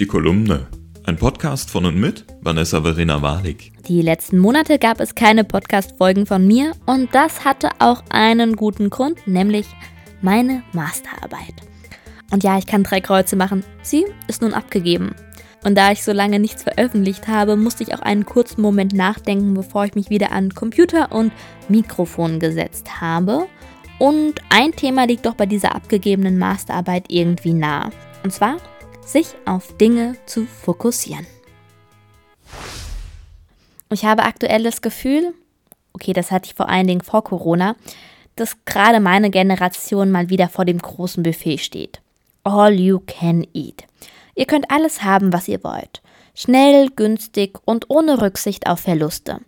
Die Kolumne. Ein Podcast von und mit Vanessa Verena Walik. Die letzten Monate gab es keine Podcast-Folgen von mir und das hatte auch einen guten Grund, nämlich meine Masterarbeit. Und ja, ich kann drei Kreuze machen. Sie ist nun abgegeben. Und da ich so lange nichts veröffentlicht habe, musste ich auch einen kurzen Moment nachdenken, bevor ich mich wieder an Computer und Mikrofon gesetzt habe. Und ein Thema liegt doch bei dieser abgegebenen Masterarbeit irgendwie nah. Und zwar sich auf Dinge zu fokussieren. Ich habe aktuell das Gefühl, okay, das hatte ich vor allen Dingen vor Corona, dass gerade meine Generation mal wieder vor dem großen Buffet steht. All you can eat. Ihr könnt alles haben, was ihr wollt. Schnell, günstig und ohne Rücksicht auf Verluste.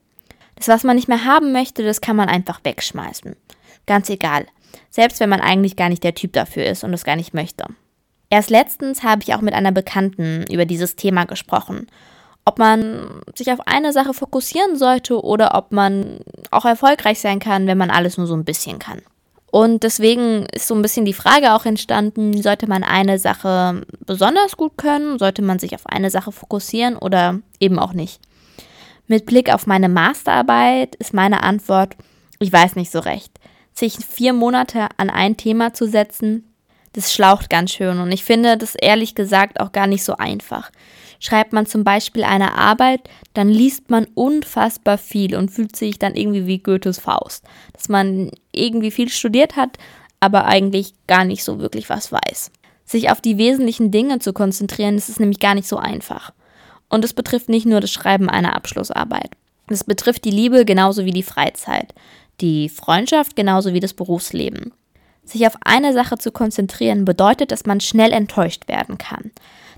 Das, was man nicht mehr haben möchte, das kann man einfach wegschmeißen. Ganz egal. Selbst wenn man eigentlich gar nicht der Typ dafür ist und es gar nicht möchte. Erst letztens habe ich auch mit einer Bekannten über dieses Thema gesprochen. Ob man sich auf eine Sache fokussieren sollte oder ob man auch erfolgreich sein kann, wenn man alles nur so ein bisschen kann. Und deswegen ist so ein bisschen die Frage auch entstanden, sollte man eine Sache besonders gut können, sollte man sich auf eine Sache fokussieren oder eben auch nicht. Mit Blick auf meine Masterarbeit ist meine Antwort, ich weiß nicht so recht. Sich vier Monate an ein Thema zu setzen, das schlaucht ganz schön und ich finde das ehrlich gesagt auch gar nicht so einfach. Schreibt man zum Beispiel eine Arbeit, dann liest man unfassbar viel und fühlt sich dann irgendwie wie Goethes Faust. Dass man irgendwie viel studiert hat, aber eigentlich gar nicht so wirklich was weiß. Sich auf die wesentlichen Dinge zu konzentrieren, das ist nämlich gar nicht so einfach. Und es betrifft nicht nur das Schreiben einer Abschlussarbeit. Es betrifft die Liebe genauso wie die Freizeit, die Freundschaft genauso wie das Berufsleben. Sich auf eine Sache zu konzentrieren bedeutet, dass man schnell enttäuscht werden kann,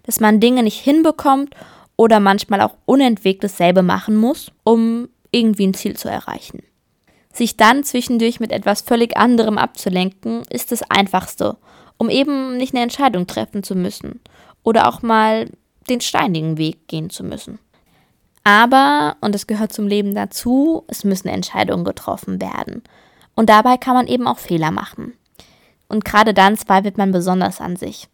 dass man Dinge nicht hinbekommt oder manchmal auch unentwegt dasselbe machen muss, um irgendwie ein Ziel zu erreichen. Sich dann zwischendurch mit etwas völlig anderem abzulenken, ist das Einfachste, um eben nicht eine Entscheidung treffen zu müssen oder auch mal den steinigen Weg gehen zu müssen. Aber, und es gehört zum Leben dazu, es müssen Entscheidungen getroffen werden. Und dabei kann man eben auch Fehler machen. Und gerade dann zweifelt man besonders an sich.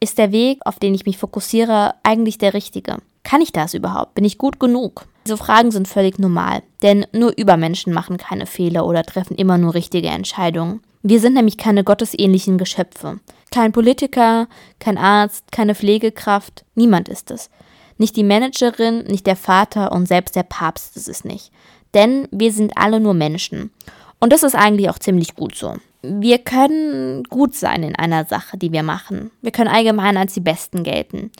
Ist der Weg, auf den ich mich fokussiere, eigentlich der richtige? Kann ich das überhaupt? Bin ich gut genug? Diese Fragen sind völlig normal, denn nur Übermenschen machen keine Fehler oder treffen immer nur richtige Entscheidungen. Wir sind nämlich keine gottesähnlichen Geschöpfe. Kein Politiker, kein Arzt, keine Pflegekraft, niemand ist es. Nicht die Managerin, nicht der Vater und selbst der Papst ist es nicht. Denn wir sind alle nur Menschen. Und das ist eigentlich auch ziemlich gut so wir können gut sein in einer Sache, die wir machen. Wir können allgemein als die Besten gelten.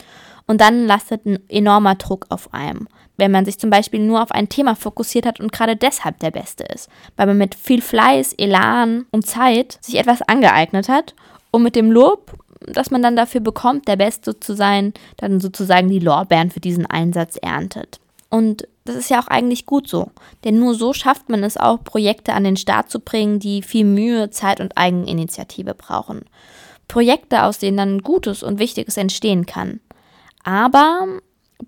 Und dann lastet ein enormer Druck auf einem. Wenn man sich zum Beispiel nur auf ein Thema fokussiert hat und gerade deshalb der Beste ist. Weil man mit viel Fleiß, Elan und Zeit sich etwas angeeignet hat und mit dem Lob, das man dann dafür bekommt, der Beste zu sein, dann sozusagen die Lorbeeren für diesen Einsatz erntet. Und das ist ja auch eigentlich gut so, denn nur so schafft man es auch, Projekte an den Start zu bringen, die viel Mühe, Zeit und Eigeninitiative brauchen. Projekte, aus denen dann Gutes und Wichtiges entstehen kann. Aber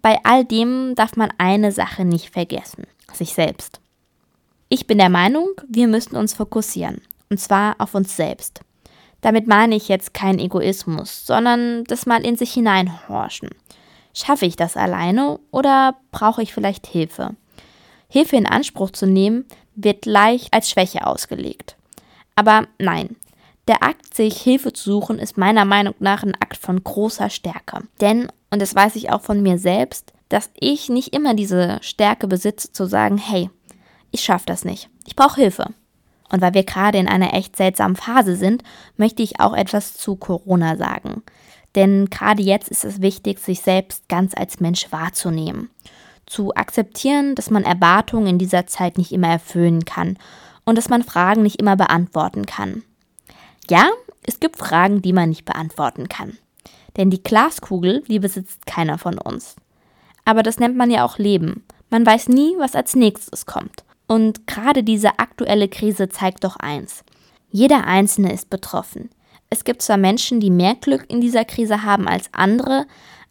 bei all dem darf man eine Sache nicht vergessen, sich selbst. Ich bin der Meinung, wir müssen uns fokussieren, und zwar auf uns selbst. Damit meine ich jetzt keinen Egoismus, sondern das mal in sich hineinhorchen. Schaffe ich das alleine oder brauche ich vielleicht Hilfe? Hilfe in Anspruch zu nehmen, wird leicht als Schwäche ausgelegt. Aber nein, der Akt, sich Hilfe zu suchen, ist meiner Meinung nach ein Akt von großer Stärke. Denn, und das weiß ich auch von mir selbst, dass ich nicht immer diese Stärke besitze, zu sagen, hey, ich schaffe das nicht, ich brauche Hilfe. Und weil wir gerade in einer echt seltsamen Phase sind, möchte ich auch etwas zu Corona sagen. Denn gerade jetzt ist es wichtig, sich selbst ganz als Mensch wahrzunehmen. Zu akzeptieren, dass man Erwartungen in dieser Zeit nicht immer erfüllen kann und dass man Fragen nicht immer beantworten kann. Ja, es gibt Fragen, die man nicht beantworten kann. Denn die Glaskugel, die besitzt keiner von uns. Aber das nennt man ja auch Leben. Man weiß nie, was als nächstes kommt. Und gerade diese aktuelle Krise zeigt doch eins. Jeder Einzelne ist betroffen. Es gibt zwar Menschen, die mehr Glück in dieser Krise haben als andere,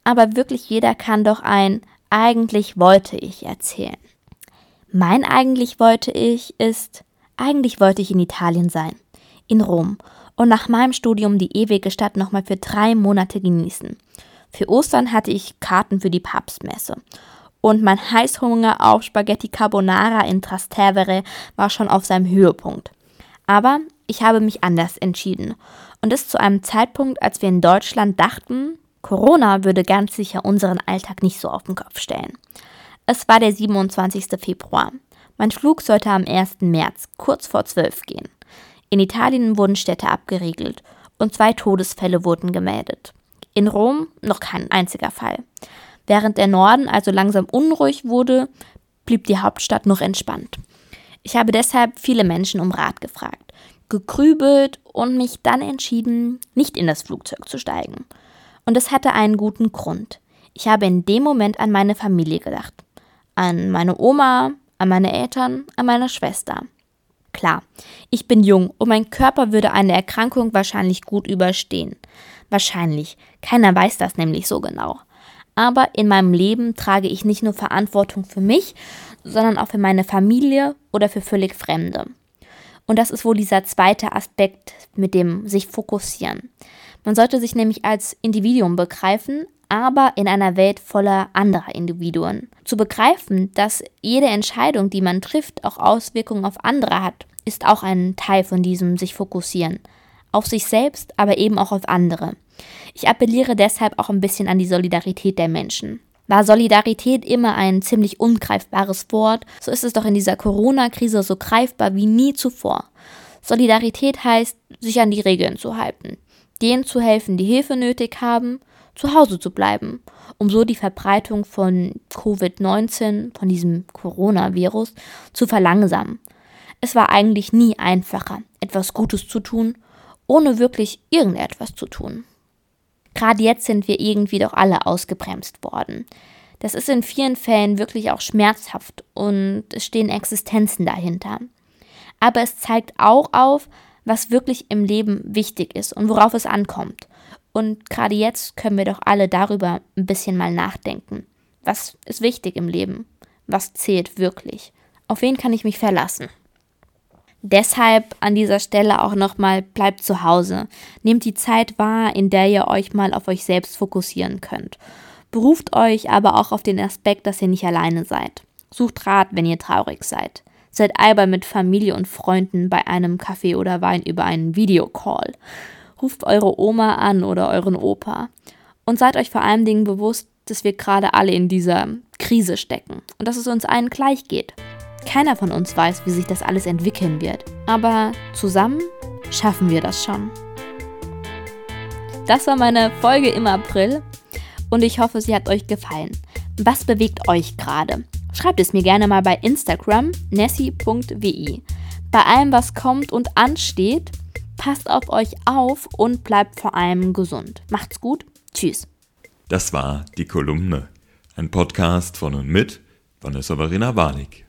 aber wirklich jeder kann doch ein eigentlich wollte ich erzählen. Mein eigentlich wollte ich ist, eigentlich wollte ich in Italien sein, in Rom und nach meinem Studium die ewige Stadt nochmal für drei Monate genießen. Für Ostern hatte ich Karten für die Papstmesse. Und mein Heißhunger auf Spaghetti Carbonara in Trastevere war schon auf seinem Höhepunkt. Aber ich habe mich anders entschieden. Und das zu einem Zeitpunkt, als wir in Deutschland dachten, Corona würde ganz sicher unseren Alltag nicht so auf den Kopf stellen. Es war der 27. Februar. Mein Flug sollte am 1. März, kurz vor 12 gehen. In Italien wurden Städte abgeriegelt und zwei Todesfälle wurden gemeldet. In Rom noch kein einziger Fall. Während der Norden also langsam unruhig wurde, blieb die Hauptstadt noch entspannt. Ich habe deshalb viele Menschen um Rat gefragt, gegrübelt und mich dann entschieden, nicht in das Flugzeug zu steigen. Und es hatte einen guten Grund. Ich habe in dem Moment an meine Familie gedacht. An meine Oma, an meine Eltern, an meine Schwester. Klar, ich bin jung und mein Körper würde eine Erkrankung wahrscheinlich gut überstehen. Wahrscheinlich. Keiner weiß das nämlich so genau. Aber in meinem Leben trage ich nicht nur Verantwortung für mich, sondern auch für meine Familie oder für völlig Fremde. Und das ist wohl dieser zweite Aspekt mit dem sich fokussieren. Man sollte sich nämlich als Individuum begreifen, aber in einer Welt voller anderer Individuen. Zu begreifen, dass jede Entscheidung, die man trifft, auch Auswirkungen auf andere hat, ist auch ein Teil von diesem sich fokussieren. Auf sich selbst, aber eben auch auf andere. Ich appelliere deshalb auch ein bisschen an die Solidarität der Menschen. War Solidarität immer ein ziemlich ungreifbares Wort, so ist es doch in dieser Corona-Krise so greifbar wie nie zuvor. Solidarität heißt, sich an die Regeln zu halten, denen zu helfen, die Hilfe nötig haben zu Hause zu bleiben, um so die Verbreitung von Covid-19, von diesem Coronavirus, zu verlangsamen. Es war eigentlich nie einfacher, etwas Gutes zu tun, ohne wirklich irgendetwas zu tun. Gerade jetzt sind wir irgendwie doch alle ausgebremst worden. Das ist in vielen Fällen wirklich auch schmerzhaft und es stehen Existenzen dahinter. Aber es zeigt auch auf, was wirklich im Leben wichtig ist und worauf es ankommt und gerade jetzt können wir doch alle darüber ein bisschen mal nachdenken. Was ist wichtig im Leben? Was zählt wirklich? Auf wen kann ich mich verlassen? Deshalb an dieser Stelle auch nochmal, bleibt zu Hause. Nehmt die Zeit wahr, in der ihr euch mal auf euch selbst fokussieren könnt. Beruft euch aber auch auf den Aspekt, dass ihr nicht alleine seid. Sucht Rat, wenn ihr traurig seid. Seid albern mit Familie und Freunden bei einem Kaffee oder Wein über einen Videocall ruft eure Oma an oder euren Opa. Und seid euch vor allen Dingen bewusst, dass wir gerade alle in dieser Krise stecken und dass es uns allen gleich geht. Keiner von uns weiß, wie sich das alles entwickeln wird. Aber zusammen schaffen wir das schon. Das war meine Folge im April und ich hoffe, sie hat euch gefallen. Was bewegt euch gerade? Schreibt es mir gerne mal bei Instagram nessi.wi. Bei allem, was kommt und ansteht, Passt auf euch auf und bleibt vor allem gesund. Macht's gut. Tschüss. Das war die Kolumne. Ein Podcast von und mit Vanessa Verena Warnig.